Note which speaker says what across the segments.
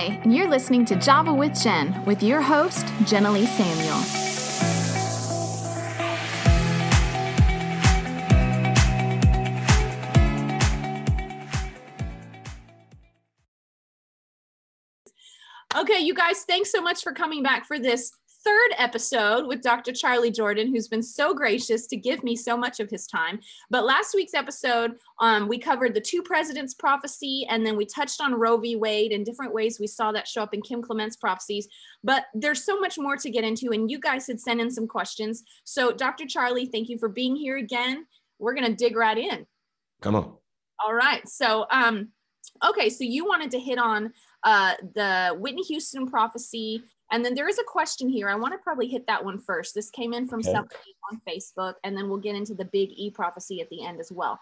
Speaker 1: Hi, and you're listening to Java with Jen with your host, Jenna Samuel.
Speaker 2: Okay, you guys, thanks so much for coming back for this third episode with Dr. Charlie Jordan, who's been so gracious to give me so much of his time. But last week's episode, um, we covered the two presidents prophecy, and then we touched on Roe v. Wade and different ways we saw that show up in Kim Clement's prophecies. But there's so much more to get into, and you guys had sent in some questions. So, Dr. Charlie, thank you for being here again. We're going to dig right in.
Speaker 3: Come on.
Speaker 2: All right. So, um, okay, so you wanted to hit on uh, the Whitney Houston prophecy and then there is a question here. I want to probably hit that one first. This came in from okay. somebody on Facebook, and then we'll get into the big E prophecy at the end as well.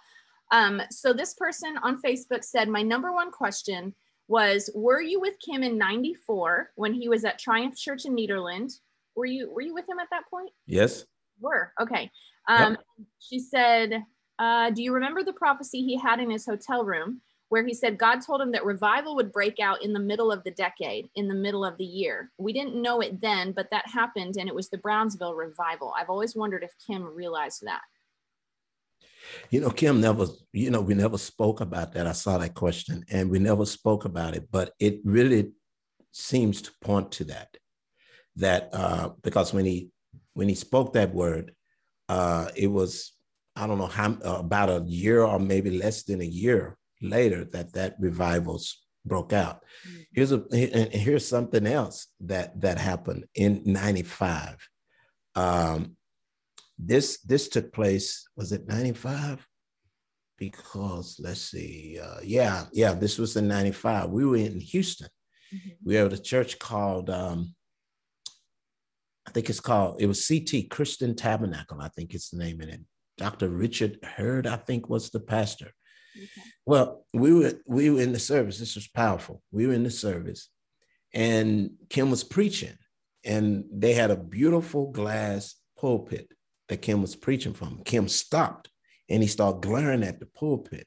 Speaker 2: Um, so this person on Facebook said, My number one question was, Were you with Kim in 94 when he was at Triumph Church in Nederland? Were you were you with him at that point?
Speaker 3: Yes.
Speaker 2: Were okay. Um, yep. She said, uh, Do you remember the prophecy he had in his hotel room? Where he said God told him that revival would break out in the middle of the decade, in the middle of the year. We didn't know it then, but that happened and it was the Brownsville revival. I've always wondered if Kim realized that.
Speaker 3: You know, Kim never, you know, we never spoke about that. I saw that question and we never spoke about it, but it really seems to point to that. That uh, because when he when he spoke that word, uh, it was I don't know how about a year or maybe less than a year later that that revivals broke out. Mm-hmm. Here's a and here's something else that that happened in 95. Um, this this took place was it 95 because let's see uh, yeah yeah this was in 95 we were in houston mm-hmm. we were at a church called um, i think it's called it was ct christian tabernacle i think it's the name of it dr richard heard i think was the pastor well, we were we were in the service. This was powerful. We were in the service, and Kim was preaching, and they had a beautiful glass pulpit that Kim was preaching from. Kim stopped and he started glaring at the pulpit.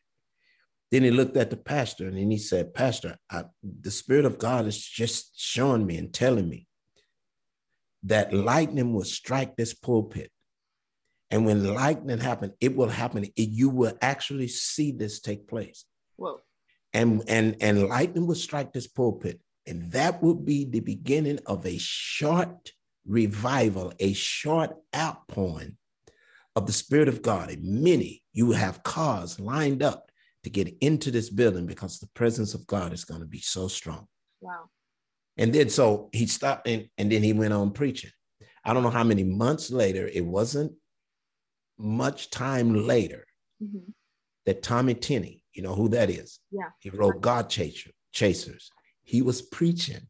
Speaker 3: Then he looked at the pastor and then he said, Pastor, I, the Spirit of God is just showing me and telling me that lightning will strike this pulpit and when lightning happen, it will happen. It, you will actually see this take place.
Speaker 2: Whoa.
Speaker 3: And and and lightning will strike this pulpit, and that will be the beginning of a short revival, a short outpouring of the Spirit of God. And many you will have cars lined up to get into this building because the presence of God is going to be so strong.
Speaker 2: Wow.
Speaker 3: And then so he stopped and, and then he went on preaching. I don't know how many months later, it wasn't much time later mm-hmm. that Tommy Tenney, you know who that is?
Speaker 2: Yeah.
Speaker 3: He wrote God Chaser, Chasers. He was preaching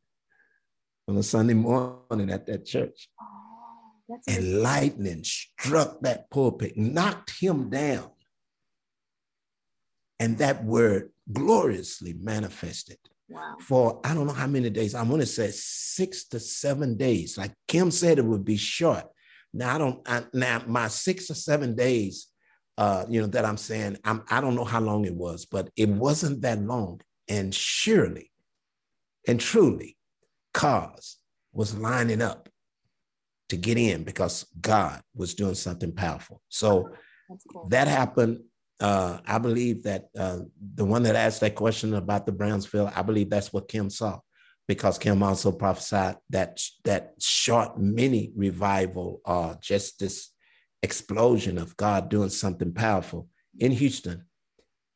Speaker 3: on a Sunday morning at that church.
Speaker 2: Oh,
Speaker 3: and lightning struck that pulpit, knocked him down. And that word gloriously manifested.
Speaker 2: Wow.
Speaker 3: For I don't know how many days, I want to say six to seven days. Like Kim said, it would be short. Now I don't. I, now my six or seven days, uh, you know, that I'm saying, I'm. I don't know how long it was, but it wasn't that long. And surely, and truly, cars was lining up to get in because God was doing something powerful. So cool. that happened. Uh, I believe that uh, the one that asked that question about the Brownsville, I believe that's what Kim saw because Kim also prophesied that that short mini revival, uh, just this explosion of God doing something powerful in Houston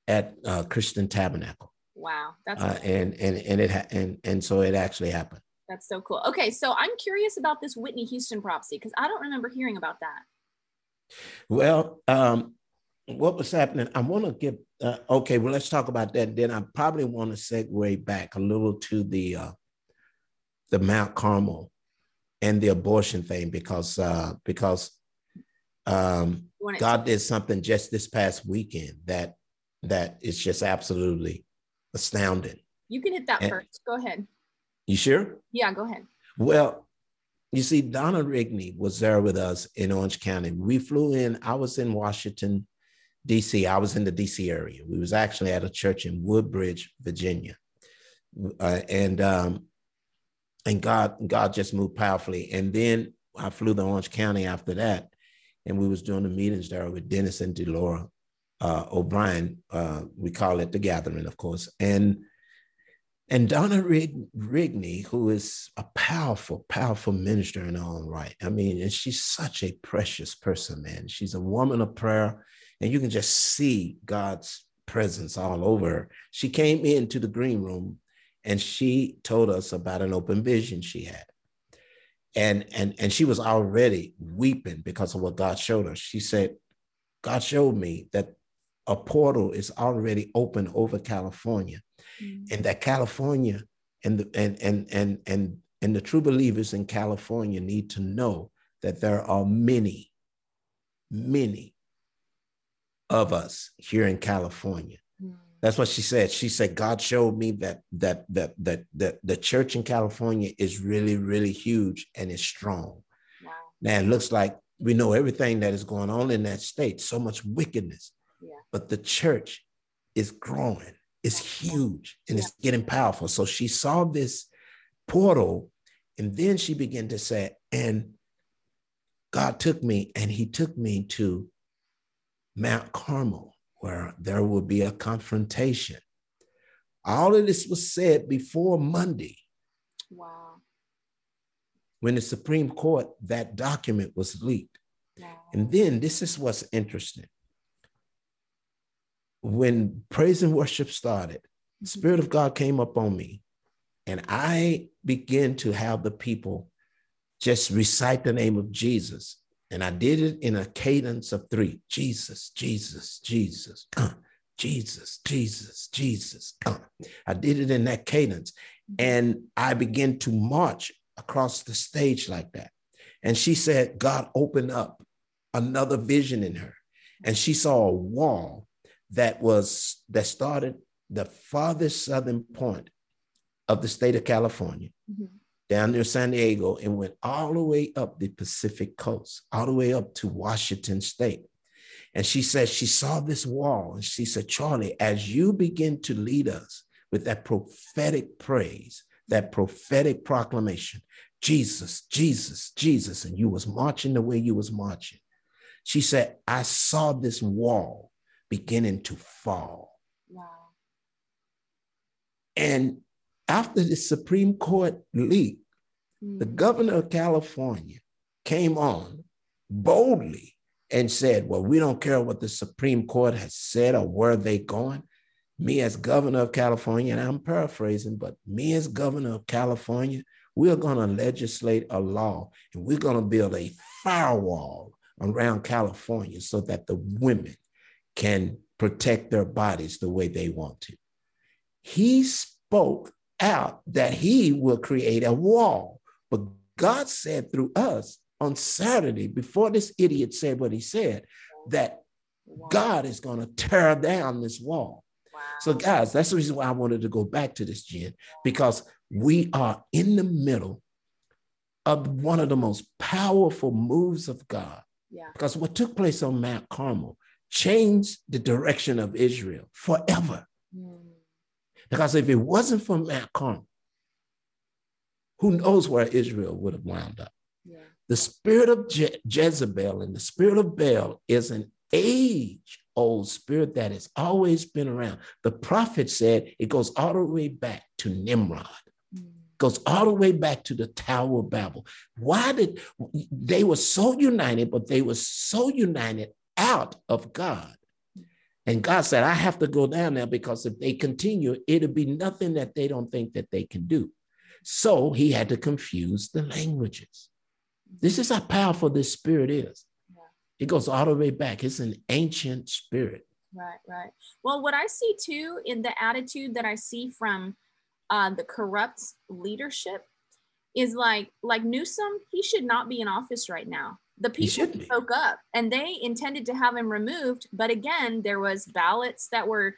Speaker 3: at uh, Christian Tabernacle.
Speaker 2: Wow,
Speaker 3: that's uh, and and and it ha- and and so it actually happened.
Speaker 2: That's so cool. Okay, so I'm curious about this Whitney Houston prophecy because I don't remember hearing about that.
Speaker 3: Well, um, what was happening? I want to give. Uh, okay, well, let's talk about that. Then I probably want to segue back a little to the uh, the Mount Carmel and the abortion thing because uh, because um, God did something just this past weekend that that is just absolutely astounding.
Speaker 2: You can hit that and, first. Go ahead.
Speaker 3: You sure?
Speaker 2: Yeah, go ahead.
Speaker 3: Well, you see, Donna Rigney was there with us in Orange County. We flew in. I was in Washington, D.C. I was in the D.C. area. We was actually at a church in Woodbridge, Virginia uh, and um, and God God just moved powerfully. And then I flew to Orange County after that, and we was doing the meetings there with Dennis and Delora uh, O'Brien. Uh, we call it the Gathering, of course, and and Donna Rig- Rigney, who is a powerful, powerful minister in her own right. I mean, and she's such a precious person, man. She's a woman of prayer, and you can just see God's presence all over her. She came into the green room and she told us about an open vision she had. And, and, and she was already weeping because of what God showed her. She said, God showed me that a portal is already open over California, mm-hmm. and that California and the and and and and and the true believers in California need to know that there are many, many of us here in California that's what she said. She said, God showed me that that that that that the church in California is really, really huge and is strong. Wow. Now it looks like we know everything that is going on in that state, so much wickedness. Yeah. But the church is growing, it's huge, and yeah. it's getting powerful. So she saw this portal, and then she began to say, and God took me and he took me to Mount Carmel where there will be a confrontation. All of this was said before Monday.
Speaker 2: Wow.
Speaker 3: When the Supreme Court, that document was leaked. Wow. And then this is what's interesting. When praise and worship started, the mm-hmm. Spirit of God came up on me, and I began to have the people just recite the name of Jesus and I did it in a cadence of three Jesus, Jesus, Jesus, Jesus, Jesus, Jesus. I did it in that cadence. And I began to march across the stage like that. And she said, God opened up another vision in her. And she saw a wall that was that started the farthest southern point of the state of California. Mm-hmm down near San Diego and went all the way up the Pacific coast, all the way up to Washington state. And she said she saw this wall and she said, Charlie, as you begin to lead us with that prophetic praise, that prophetic proclamation, Jesus, Jesus, Jesus, and you was marching the way you was marching. She said, I saw this wall beginning to fall. Wow. And after the Supreme Court leak, mm. the governor of California came on boldly and said, Well, we don't care what the Supreme Court has said or where they're going. Me, as governor of California, and I'm paraphrasing, but me, as governor of California, we're going to legislate a law and we're going to build a firewall around California so that the women can protect their bodies the way they want to. He spoke out that he will create a wall. But God said through us on Saturday, before this idiot said what he said, that wow. God is going to tear down this wall. Wow. So, guys, that's the reason why I wanted to go back to this, Jen, because we are in the middle of one of the most powerful moves of God. Yeah. Because what took place on Mount Carmel changed the direction of Israel forever. Mm. Because if it wasn't for Mount Carmel, who knows where Israel would have wound up? Yeah. The spirit of Je- Jezebel and the spirit of Baal is an age old spirit that has always been around. The prophet said it goes all the way back to Nimrod, mm. goes all the way back to the Tower of Babel. Why did they were so united, but they were so united out of God and God said, I have to go down there because if they continue, it'll be nothing that they don't think that they can do. So he had to confuse the languages. This is how powerful this spirit is. Yeah. It goes all the way back. It's an ancient spirit.
Speaker 2: Right, right. Well, what I see too in the attitude that I see from uh, the corrupt leadership is like like Newsom, he should not be in office right now the people spoke up and they intended to have him removed but again there was ballots that were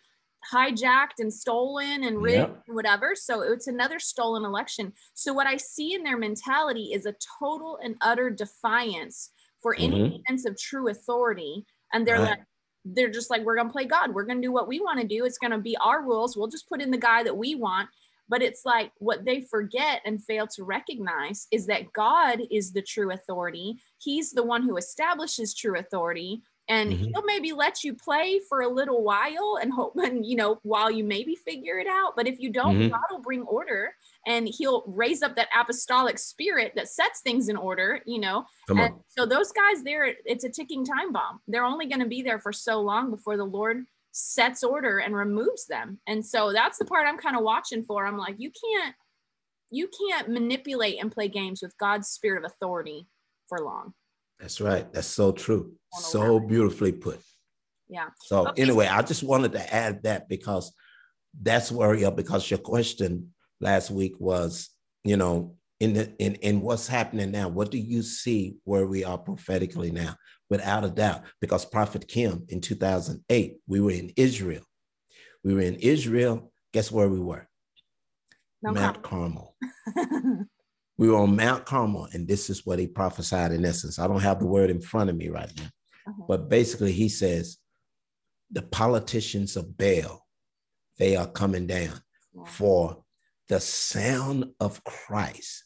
Speaker 2: hijacked and stolen and rigged yep. and whatever so it's another stolen election so what i see in their mentality is a total and utter defiance for mm-hmm. any sense of true authority and they're right. like they're just like we're gonna play god we're gonna do what we want to do it's gonna be our rules we'll just put in the guy that we want But it's like what they forget and fail to recognize is that God is the true authority. He's the one who establishes true authority. And
Speaker 3: Mhm.
Speaker 2: he'll maybe let you play for a little while and hope, and you know, while you maybe figure it out. But if you don't,
Speaker 3: Mhm.
Speaker 2: God will bring order and he'll raise up that apostolic spirit that sets things in order, you know. And so those guys there, it's a ticking time bomb. They're only going to be there for so long before the Lord sets order and removes them. And so that's the part I'm kind of watching for. I'm like, you can't, you can't manipulate and play games with God's spirit of authority for long.
Speaker 3: That's right. That's so true. So beautifully put.
Speaker 2: Yeah.
Speaker 3: So
Speaker 2: Okay.
Speaker 3: anyway, I just wanted to add that because that's where you're because your question last week was, you know, in the in in what's happening now, what do you see where we are prophetically now? Without a doubt, because Prophet Kim in 2008, we were in Israel. We were in Israel. Guess where we were?
Speaker 2: No
Speaker 3: Mount Carmel.
Speaker 2: comment.
Speaker 3: We were on Mount Carmel, and this is what he prophesied in essence. I don't have the word in front of me right now,
Speaker 2: Uh-huh.
Speaker 3: but basically, he says, the politicians of Baal, they are coming down
Speaker 2: Yeah.
Speaker 3: for the sound of Christ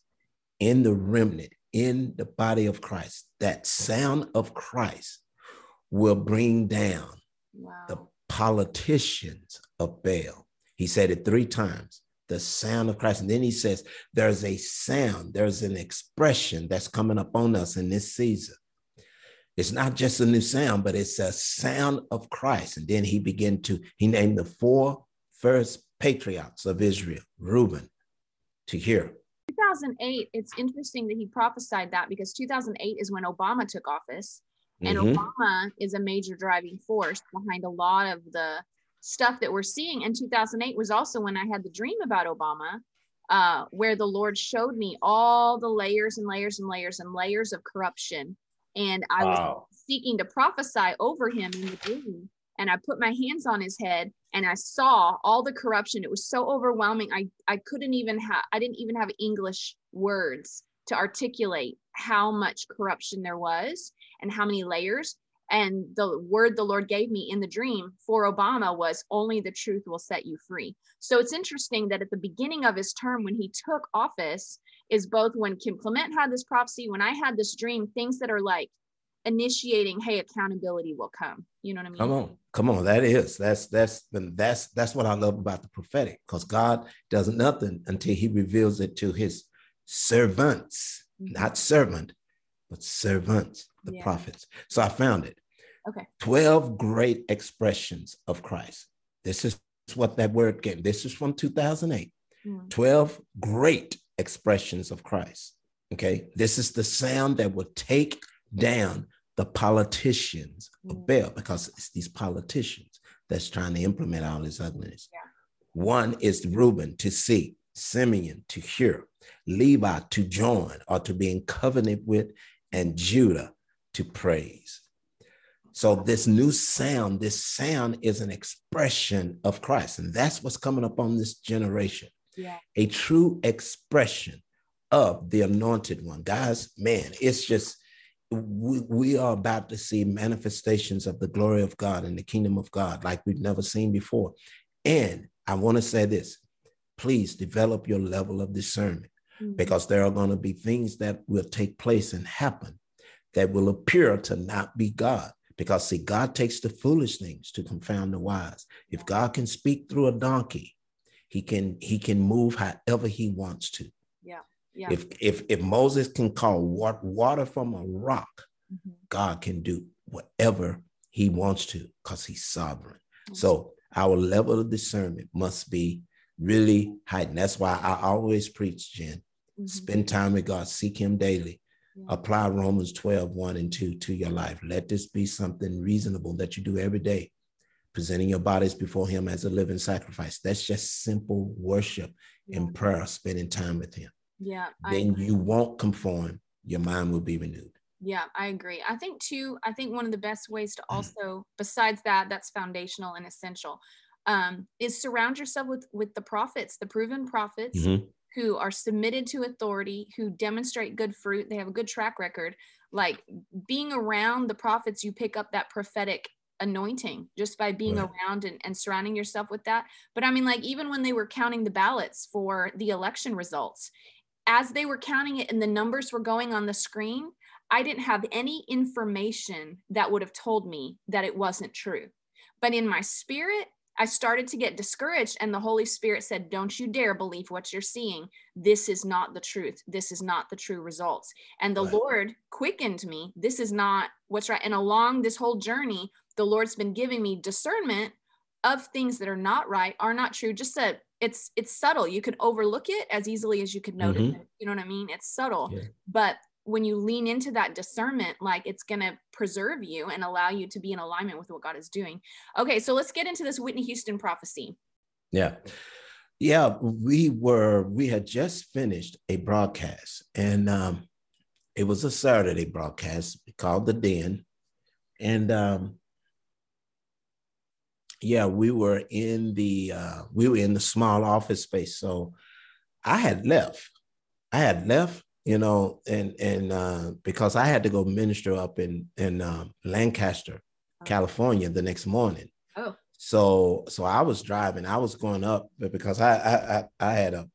Speaker 3: in the remnant, in the body of Christ. That sound of Christ will bring down
Speaker 2: Wow.
Speaker 3: the politicians of Baal. He said it three times the sound of Christ. And then he says, There's a sound, there's an expression that's coming up on us in this season. It's not just a new sound, but it's a sound of Christ. And then he began to, he named the four first patriarchs of Israel, Reuben, to hear.
Speaker 2: 2008, it's interesting that he prophesied that because 2008 is when Obama took office. And
Speaker 3: Mhm.
Speaker 2: Obama is a major driving force behind a lot of the stuff that we're seeing. And 2008 was also when I had the dream about Obama, uh, where the Lord showed me all the layers and layers and layers and layers of corruption. And I was seeking to prophesy over him in the dream. And I put my hands on his head and I saw all the corruption. It was so overwhelming. I, I couldn't even have, I didn't even have English words to articulate how much corruption there was and how many layers. And the word the Lord gave me in the dream for Obama was only the truth will set you free. So it's interesting that at the beginning of his term, when he took office, is both when Kim Clement had this prophecy, when I had this dream, things that are like initiating, hey, accountability will come. You know what I mean?
Speaker 3: Come on, come on. That is that's that's that's that's what I love about the prophetic, because God does nothing until He reveals it to His servants,
Speaker 2: Mhm.
Speaker 3: not servant, but servants, the
Speaker 2: Yeah.
Speaker 3: prophets. So I found it.
Speaker 2: Okay.
Speaker 3: Twelve great expressions of Christ. This is what that word came. This is from 2008.
Speaker 2: Mm.
Speaker 3: 12 great expressions of Christ. Okay. This is the sound that will take down the politicians of
Speaker 2: Mm.
Speaker 3: Baal because it's these politicians that's trying to implement all this ugliness.
Speaker 2: Yeah.
Speaker 3: One is Reuben to see, Simeon to hear, Levi to join or to be in covenant with, and Judah to praise. So this new sound, this sound is an expression of Christ. And that's what's coming up on this generation.
Speaker 2: Yeah.
Speaker 3: A true expression of the anointed one. Guys, man, it's just we, we are about to see manifestations of the glory of God and the kingdom of God like we've never seen before. And I want to say this please develop your level of discernment
Speaker 2: Mhm.
Speaker 3: because there are going to be things that will take place and happen that will appear to not be God. Because, see, God takes the foolish things to confound the wise. If God can speak through a donkey, he can he can move however he wants to.
Speaker 2: Yeah.
Speaker 3: If if if Moses can call water, water from a rock,
Speaker 2: Mhm.
Speaker 3: God can do whatever he wants to because he's sovereign.
Speaker 2: Mhm.
Speaker 3: So our level of discernment must be really heightened. That's why I always preach, Jen.
Speaker 2: Mhm.
Speaker 3: Spend time with God, seek him daily.
Speaker 2: Yeah.
Speaker 3: Apply Romans 12, 1 and 2 to your life. Let this be something reasonable that you do every day, presenting your bodies before him as a living sacrifice. That's just simple worship
Speaker 2: Yeah.
Speaker 3: and prayer, spending time with him.
Speaker 2: Yeah.
Speaker 3: Then you won't conform. Your mind will be renewed.
Speaker 2: Yeah, I agree. I think too, I think one of the best ways
Speaker 3: Mm.
Speaker 2: to also, besides that, that's foundational and essential, um, is surround yourself with with the prophets, the proven prophets
Speaker 3: Mhm.
Speaker 2: who are submitted to authority, who demonstrate good fruit, they have a good track record. Like being around the prophets, you pick up that prophetic anointing just by being
Speaker 3: Right.
Speaker 2: around and, and surrounding yourself with that. But I mean, like, even when they were counting the ballots for the election results, as they were counting it and the numbers were going on the screen, I didn't have any information that would have told me that it wasn't true. But in my spirit, I started to get discouraged, and the Holy Spirit said, Don't you dare believe what you're seeing. This is not the truth. This is not the true results. And the
Speaker 3: Right.
Speaker 2: Lord quickened me. This is not what's right. And along this whole journey, the Lord's been giving me discernment of things that are not right, are not true. Just a it's it's subtle. You could overlook it as easily as you could notice
Speaker 3: Mhm.
Speaker 2: it. You know what I mean? It's subtle.
Speaker 3: Yeah.
Speaker 2: But when you lean into that discernment, like it's gonna preserve you and allow you to be in alignment with what God is doing. Okay, so let's get into this Whitney Houston prophecy.
Speaker 3: Yeah. Yeah, we were, we had just finished a broadcast and um, it was a Saturday broadcast called The Den. And um, yeah, we were in the, uh, we were in the small office space. So I had left. I had left, you know, and, and uh, because I had to go minister up in, in um, Lancaster, California the next morning.
Speaker 2: Oh.
Speaker 3: So so I was driving, I was going up because I I I, I had a,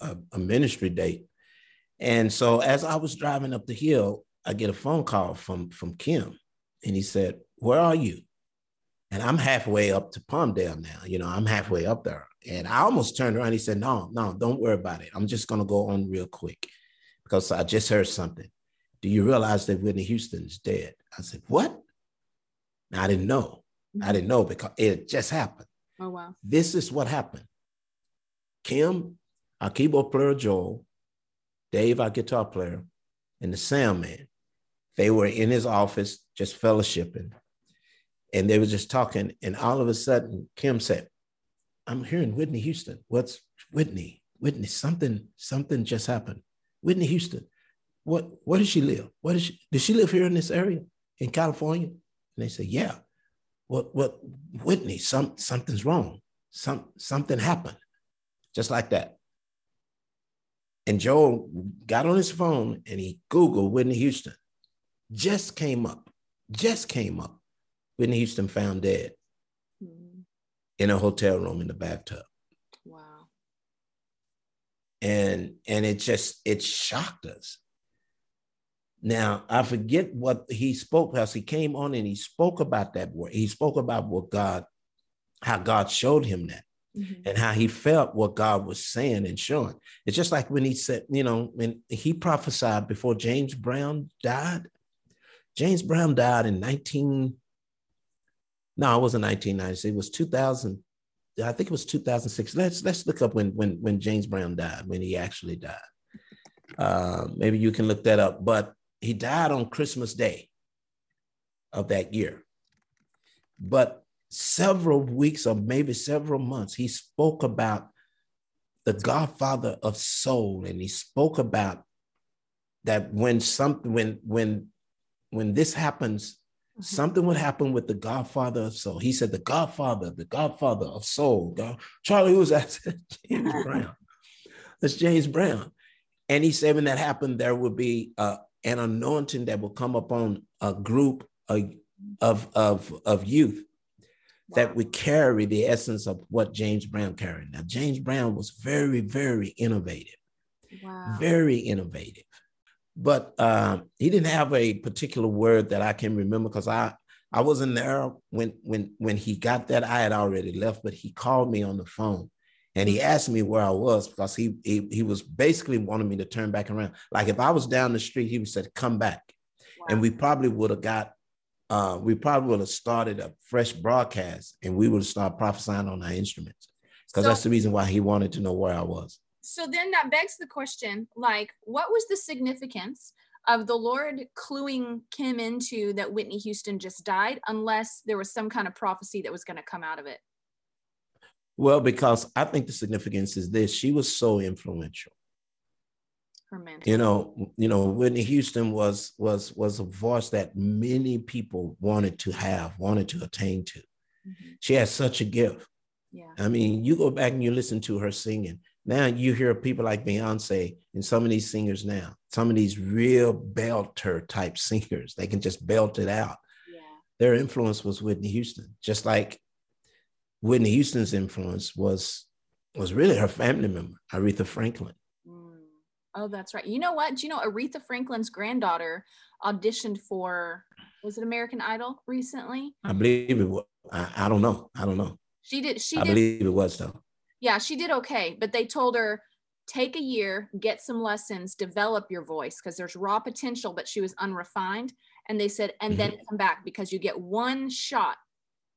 Speaker 3: a a ministry date. And so as I was driving up the hill, I get a phone call from from Kim and he said, "Where are you?" And I'm halfway up to Palmdale now, you know, I'm halfway up there. And I almost turned around. He said, No, no, don't worry about it. I'm just going to go on real quick because I just heard something. Do you realize that Whitney Houston's dead? I said, What? I didn't know. I didn't know because it just happened.
Speaker 2: Oh wow.
Speaker 3: This is what happened. Kim, our keyboard player Joel, Dave, our guitar player, and the sound man, they were in his office just fellowshipping. And they were just talking. And all of a sudden, Kim said, I'm hearing Whitney Houston. What's Whitney? Whitney, something, something just happened. Whitney Houston. What where does she live? What does she does she live here in this area in California? And they said, Yeah. What what Whitney, some something's wrong. Some something happened. Just like that. And Joel got on his phone and he Googled Whitney Houston. Just came up. Just came up. Whitney Houston found dead
Speaker 2: Mhm.
Speaker 3: in a hotel room in the bathtub.
Speaker 2: Wow.
Speaker 3: and and it just it shocked us now i forget what he spoke because he came on and he spoke about that word he spoke about what god how god showed him that
Speaker 2: Mhm.
Speaker 3: and how he felt what god was saying and showing it's just like when he said you know when he prophesied before james brown died james brown died in 19 no it wasn't 1990 it was 2000 I think it was 2006. Let's let's look up when when when James Brown died, when he actually died. Uh, maybe you can look that up. But he died on Christmas Day of that year. But several weeks or maybe several months, he spoke about the Godfather of soul, and he spoke about that when something when when when this happens. Something would happen with the Godfather of soul. He said, "The Godfather, the Godfather of soul." God, Charlie, who was that? James Brown. That's James Brown. And he said, when that happened, there would be uh, an anointing that would come upon a group of of of, of youth that would carry the essence of what James Brown carried. Now, James Brown was very, very innovative
Speaker 2: Wow.
Speaker 3: very innovative. But um, he didn't have a particular word that I can remember because I I wasn't there when when when he got that. I had already left, but he called me on the phone and he asked me where I was because he he, he was basically wanting me to turn back around. Like if I was down the street, he would said, "Come back," and we probably would have got. Uh, we probably would have started a fresh broadcast and we would have started prophesying on our instruments because
Speaker 2: So-
Speaker 3: that's the reason why he wanted to know where I was.
Speaker 2: So then that begs the question like what was the significance of the lord cluing kim into that whitney houston just died unless there was some kind of prophecy that was going to come out of it
Speaker 3: Well, because I think the significance is this: she was so influential.
Speaker 2: her man
Speaker 3: You know, you know, Whitney Houston was was was a voice that many people wanted to have, wanted to attain to.
Speaker 2: Mhm.
Speaker 3: She had such a gift.
Speaker 2: yeah
Speaker 3: I mean, you go back and you listen to her singing. Now you hear people like Beyonce and some of these singers now, some of these real belter type singers, they can just belt it out.
Speaker 2: yeah
Speaker 3: their influence was Whitney Houston, just like Whitney Houston's influence was was really her family member, Aretha Franklin.
Speaker 2: Mm. Oh, that's right. You know what? Do you know Aretha Franklin's granddaughter auditioned for was it American Idol recently?
Speaker 3: I believe it was. I, I don't know. I don't know.
Speaker 2: She did. She.
Speaker 3: I
Speaker 2: did,
Speaker 3: believe it was though.
Speaker 2: Yeah, she did okay, but they told her take a year, get some lessons, develop your voice because there's raw potential, but she was unrefined. And they said, and mm-hmm. then come back because you get one shot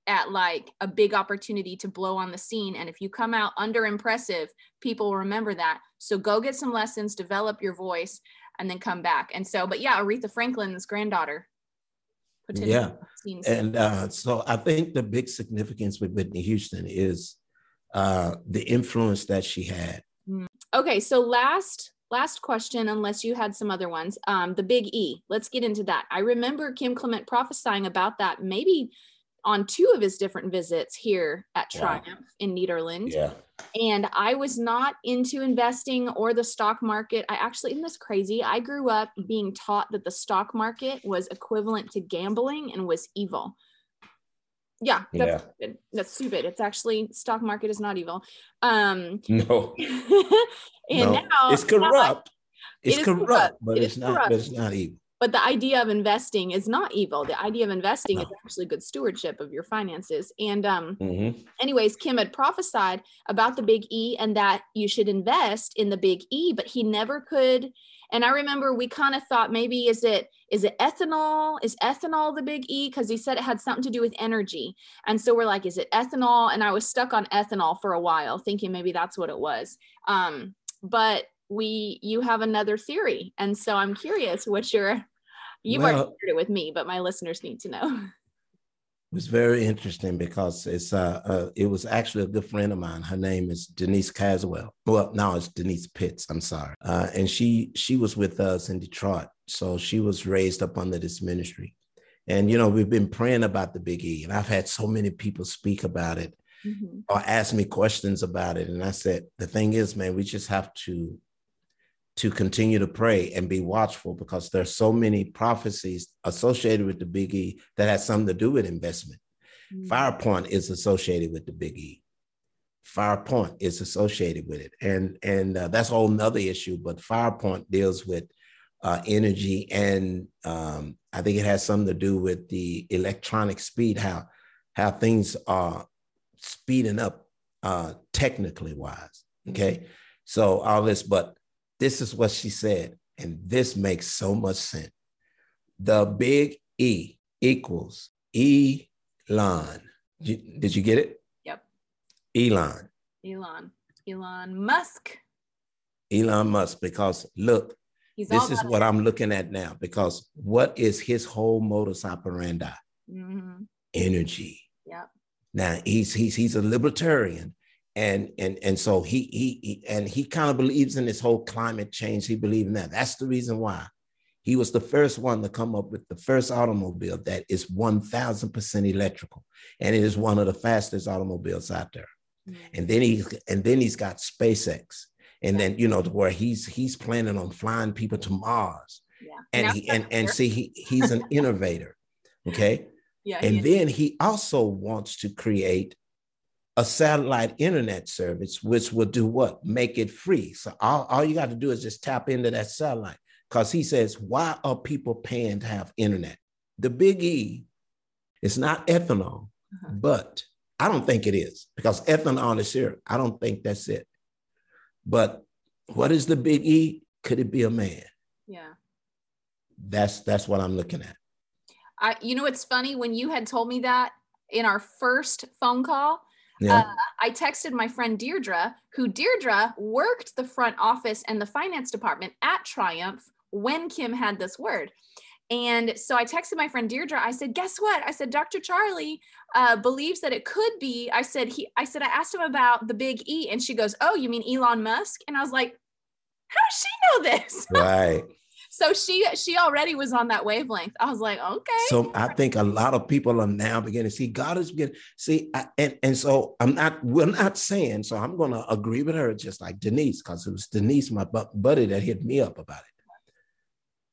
Speaker 2: at like a big opportunity to blow on the scene. And if you come out under impressive, people will remember that. So go get some lessons, develop your voice, and then come back. And so, but yeah, Aretha Franklin's granddaughter.
Speaker 3: Yeah. And uh, so I think the big significance with Whitney Houston is uh, the influence that she had.
Speaker 2: Mm. Okay. So last last question unless you had some other ones um, the big e let's get into that i remember kim clement prophesying about that maybe on two of his different visits here at Triumph wow. in Nederland.
Speaker 3: Yeah.
Speaker 2: And I was not into investing or the stock market. I actually, isn't this crazy? I grew up being taught that the stock market was equivalent to gambling and was evil. Yeah, that's yeah. Stupid. That's stupid. It's actually stock market is not evil. Um
Speaker 3: no.
Speaker 2: and
Speaker 3: no.
Speaker 2: now
Speaker 3: it's corrupt. Now, it's it corrupt, corrupt, but it it's not corrupt. but it's not evil
Speaker 2: but the idea of investing is not evil. The idea of investing no. is actually good stewardship of your finances. And um mm-hmm. anyways kim had prophesied about the big e and that you should invest in the big e but he never could. And i remember we kind of thought maybe is it is it ethanol? Is ethanol the big e? Because he said it had something to do with energy. And so we're like is it ethanol? And i was stuck on ethanol for a while thinking maybe that's what it was. Um but we you have another theory. And so i'm curious what your you've well, already shared it with me but my listeners need to know.
Speaker 3: It was very interesting because it's uh, uh, it was actually a good friend of mine. Her name is denise caswell. Well now it's denise pitts. I'm sorry. Uh, and she she was with us in detroit so she was raised up under this ministry. And you know we've been praying about the big e and i've had so many people speak about it mm-hmm. or ask me questions about it. And i said the thing is man we just have to to continue to pray and be watchful because there's so many prophecies associated with the big E that has something to do with investment. Mm-hmm. FirePoint is associated with the big E. FirePoint is associated with it, and and uh, that's a whole nother issue. But FirePoint deals with uh, energy, and um, I think it has something to do with the electronic speed, how how things are speeding up uh, technically wise. Okay, mm-hmm. so all this, but this is what she said, and this makes so much sense. The big E equals Elon. Did you get it?
Speaker 2: Yep.
Speaker 3: Elon.
Speaker 2: Elon. Elon Musk.
Speaker 3: Elon Musk, because look, He's this is what I'm looking at now. Because what is his whole modus operandi? Mm-hmm. Energy.
Speaker 2: Yep.
Speaker 3: Now he's he's he's a libertarian, and and and so he he, he and he kind of believes in this whole climate change. He believes in that. That's the reason why he was the first one to come up with the first automobile that is one thousand percent electrical, and it is one of the fastest automobiles out there. Mm-hmm. And then he and then he's got SpaceX, and then you know where he's he's planning on flying people to Mars.
Speaker 2: Yeah.
Speaker 3: And he and and see he he's an innovator. Okay. Yeah. And then he also wants to create a satellite internet service, which will do what? Make it free. So all, all you got to do is just tap into that satellite. Because he says, why are people paying to have internet? The big E is not ethanol, uh-huh. but I don't think it is because ethanol is here. I don't think that's it. But what is the big E? Could it be a man?
Speaker 2: Yeah.
Speaker 3: That's that's what I'm looking at.
Speaker 2: I you know it's funny when you had told me that in our first phone call, yeah. Uh, I texted my friend Deirdre, who Deirdre worked the front office and the finance department at Triumph when Kim had this word. And so I texted my friend Deirdre. I said, "Guess what?" I said, "Dr. Charlie uh, believes that it could be." I said, "He." I said, "I asked him about the big E," and she goes, "Oh, you mean Elon Musk?" And I was like, "How does she know this?"
Speaker 3: Right
Speaker 2: so she she already was on that wavelength. I was like, okay.
Speaker 3: So I think a lot of people are now beginning to see God is beginning see, I, and and so I'm not we're not saying. So I'm going to agree with her, just like Denise, because it was Denise, my buddy, that hit me up about it.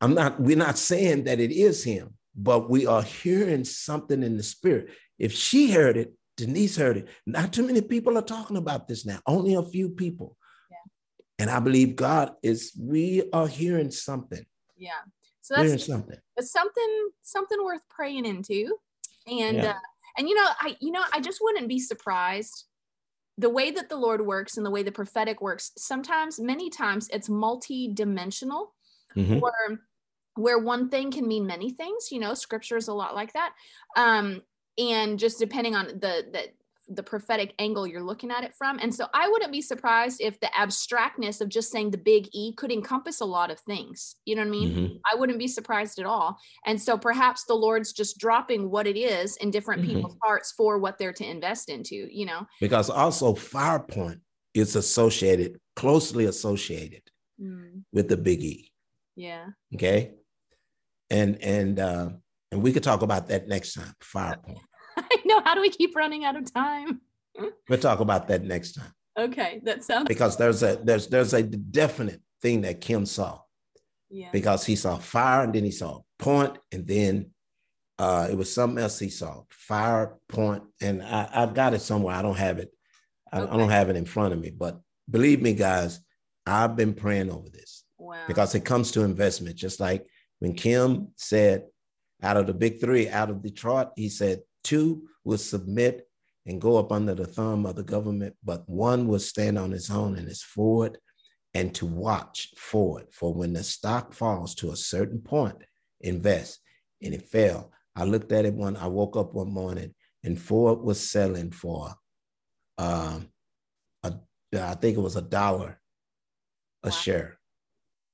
Speaker 3: I'm not. We're not saying that it is him, but we are hearing something in the spirit. If she heard it, Denise heard it. Not too many people are talking about this now, only a few people. And I believe God is, we are hearing something.
Speaker 2: Yeah. So that's hearing something. It's something, something worth praying into. And, yeah. uh, and you know, I, you know, I just wouldn't be surprised the way that the Lord works and the way the prophetic works. Sometimes, many times, it's multi-dimensional, mm-hmm. or where one thing can mean many things you know scripture is a lot like that um and just depending on the the the prophetic angle you're looking at it from and so i wouldn't be surprised if the abstractness of just saying the big e could encompass a lot of things you know what i mean mm-hmm. i wouldn't be surprised at all and so perhaps the lord's just dropping what it is in different mm-hmm. people's hearts for what they're to invest into you know
Speaker 3: because also firepoint is associated closely associated mm. with the big e
Speaker 2: yeah
Speaker 3: okay and and uh, and we could talk about that next time. Firepoint.
Speaker 2: Know. How do we keep running out of time?
Speaker 3: we'll talk about that next time.
Speaker 2: Okay, that sounds
Speaker 3: because there's a there's there's a definite thing that Kim saw.
Speaker 2: Yeah.
Speaker 3: Because he saw fire and then he saw point and then uh, it was something else he saw fire point and I, I've got it somewhere. I don't have it. I, okay. I don't have it in front of me, but believe me, guys, I've been praying over this
Speaker 2: wow.
Speaker 3: because it comes to investment, just like when Kim said, out of the big three, out of Detroit, he said two will submit and go up under the thumb of the government, but one will stand on his own and is Ford, and to watch Ford for when the stock falls to a certain point, invest. And it fell. I looked at it when I woke up one morning and Ford was selling for um, a, I think it was a dollar a wow. share.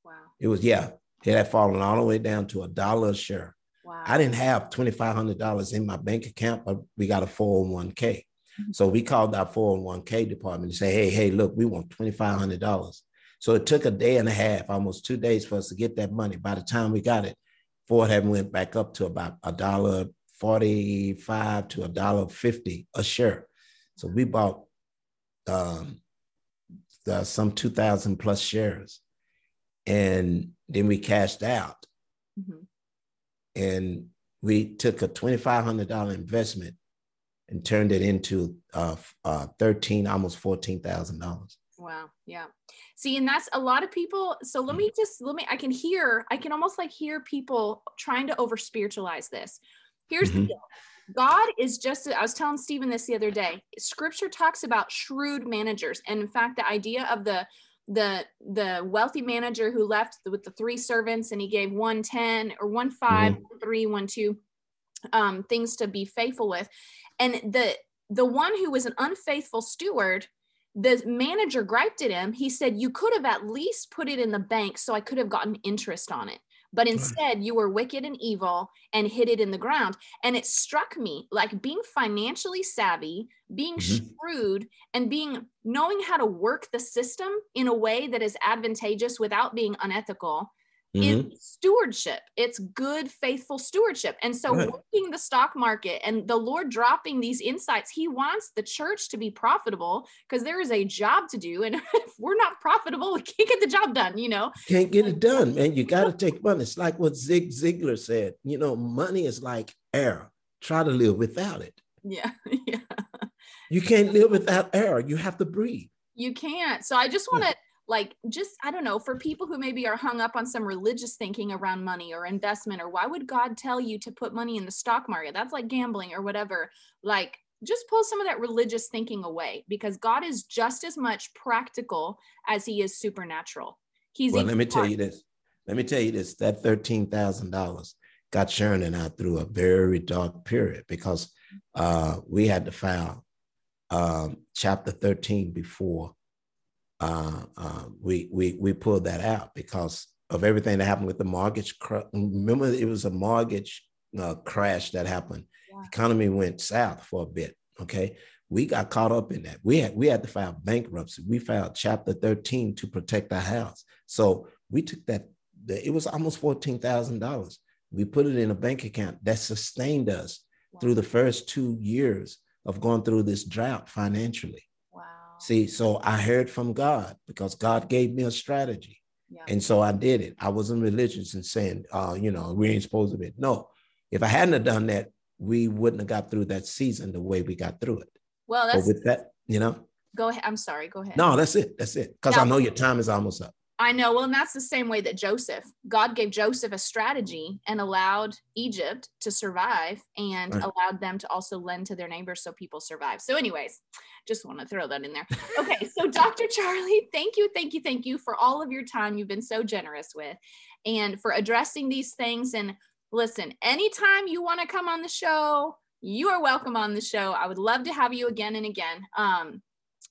Speaker 2: Wow.
Speaker 3: It was, yeah, it had fallen all the way down to a dollar a share. Wow. I didn't have $2,500 in my bank account, but we got a 401k. Mm-hmm. So we called our 401k department and say, hey, hey, look, we want $2,500. So it took a day and a half, almost two days for us to get that money. By the time we got it, Ford had went back up to about a dollar 45 to a dollar 50 a share. So we bought um, the, some 2,000 plus shares. And then we cashed out. Mm-hmm. And we took a $2,500 investment and turned it into uh, uh, 13, almost $14,000.
Speaker 2: Wow. Yeah. See, and that's a lot of people. So let me just, let me, I can hear, I can almost like hear people trying to over spiritualize this. Here's mm-hmm. the deal God is just, I was telling Stephen this the other day. Scripture talks about shrewd managers. And in fact, the idea of the, the the wealthy manager who left with the three servants and he gave one ten or one five, mm-hmm. three, one two um, things to be faithful with. And the the one who was an unfaithful steward the manager griped at him. He said you could have at least put it in the bank so i could have gotten interest on it but instead you were wicked and evil and hid it in the ground and it struck me like being financially savvy being mm-hmm. shrewd and being knowing how to work the system in a way that is advantageous without being unethical mm-hmm. is stewardship. It's good, faithful stewardship. And so, right. working the stock market and the Lord dropping these insights, He wants the church to be profitable because there is a job to do. And if we're not profitable, we can't get the job done, you know?
Speaker 3: Can't get it done, man. You got to take money. It's like what Zig Ziglar said you know, money is like air, try to live without it.
Speaker 2: Yeah. Yeah.
Speaker 3: You can't live without air. You have to breathe.
Speaker 2: You can't. So I just want to like just i don't know for people who maybe are hung up on some religious thinking around money or investment or why would god tell you to put money in the stock market? That's like gambling or whatever. Like just pull some of that religious thinking away because god is just as much practical as he is supernatural. He's
Speaker 3: well let me tell you this. Let me tell you this. That $13000 got sharon and i through a very dark period because uh, we had to file um, chapter 13 before uh, uh, we we we pulled that out because of everything that happened with the mortgage. Cr- Remember, it was a mortgage uh, crash that happened. Yeah. Economy went south for a bit. Okay, we got caught up in that. We had we had to file bankruptcy. We filed Chapter 13 to protect our house. So we took that. It was almost fourteen thousand dollars. We put it in a bank account that sustained us wow. through the first two years of going through this drought financially. See, so I heard from God because God gave me a strategy. Yeah. And so I did it. I wasn't religious and saying, uh, you know, we ain't supposed to be. No, If I hadn't have done that, we wouldn't have got through that season the way we got through it.
Speaker 2: Well, that's
Speaker 3: but with that, you know.
Speaker 2: Go ahead. I'm sorry. Go ahead.
Speaker 3: No, that's it. That's it. Because I know your time is almost up.
Speaker 2: I know. Well, and that's the same way that Joseph, God gave Joseph a strategy and allowed Egypt to survive and right. allowed them to also lend to their neighbors so people survive. So, anyways, just want to throw that in there. Okay. so, Dr. Charlie, thank you, thank you, thank you for all of your time you've been so generous with and for addressing these things. And listen, anytime you want to come on the show, you are welcome on the show. I would love to have you again and again. Um,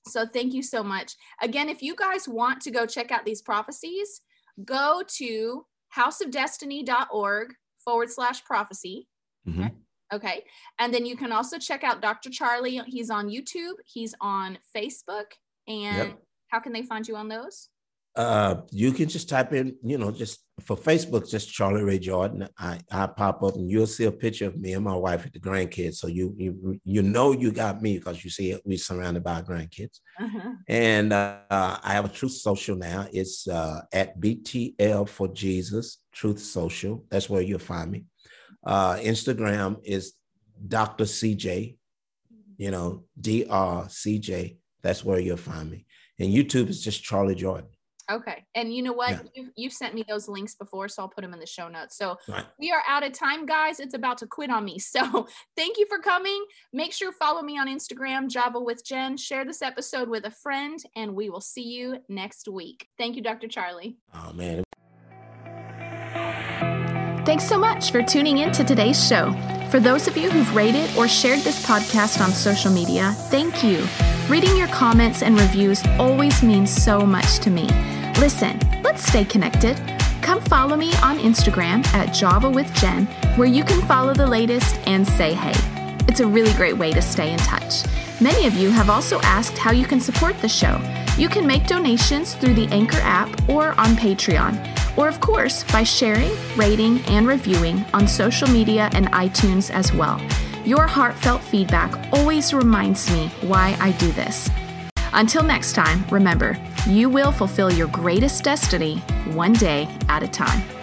Speaker 2: so thank you so much. Again, if you guys want to go check out these prophecies, go to houseofdestiny.org forward slash prophecy. Mm-hmm. Okay. okay. And then you can also check out Dr. Charlie. He's on YouTube, he's on Facebook. And yep. how can they find you on those?
Speaker 3: Uh, you can just type in, you know, just for Facebook, just Charlie Ray Jordan. I, I pop up and you'll see a picture of me and my wife with the grandkids. So you you you know you got me because you see it, we surrounded by grandkids. Uh-huh. And uh, I have a Truth Social now. It's uh, at BTL for Jesus Truth Social. That's where you'll find me. Uh, Instagram is Dr. CJ. You know, Dr. CJ. That's where you'll find me. And YouTube is just Charlie Jordan.
Speaker 2: Okay. And you know what? Yeah. You've, you've, sent me those links before, so I'll put them in the show notes. So right. we are out of time, guys. It's about to quit on me. So thank you for coming. Make sure follow me on Instagram, Java with Jen. Share this episode with a friend, and we will see you next week. Thank you, Dr. Charlie.
Speaker 3: Oh, man.
Speaker 1: Thanks so much for tuning in to today's show. For those of you who've rated or shared this podcast on social media, thank you. Reading your comments and reviews always means so much to me. Listen, let's stay connected. Come follow me on Instagram at Java with Jen, where you can follow the latest and say hey. It's a really great way to stay in touch. Many of you have also asked how you can support the show. You can make donations through the Anchor app or on Patreon, or of course by sharing, rating, and reviewing on social media and iTunes as well. Your heartfelt feedback always reminds me why I do this. Until next time, remember, you will fulfill your greatest destiny one day at a time.